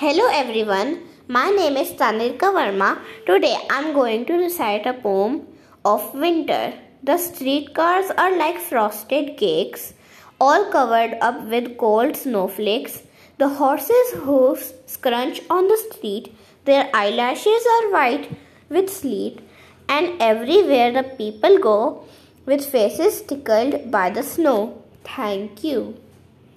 Hello everyone, my name is Tanirika Verma. Today I'm going to recite a poem of winter. The streetcars are like frosted cakes, all covered up with cold snowflakes. The horses' hoofs scrunch on the street, their eyelashes are white with sleet, and everywhere the people go with faces tickled by the snow. Thank you.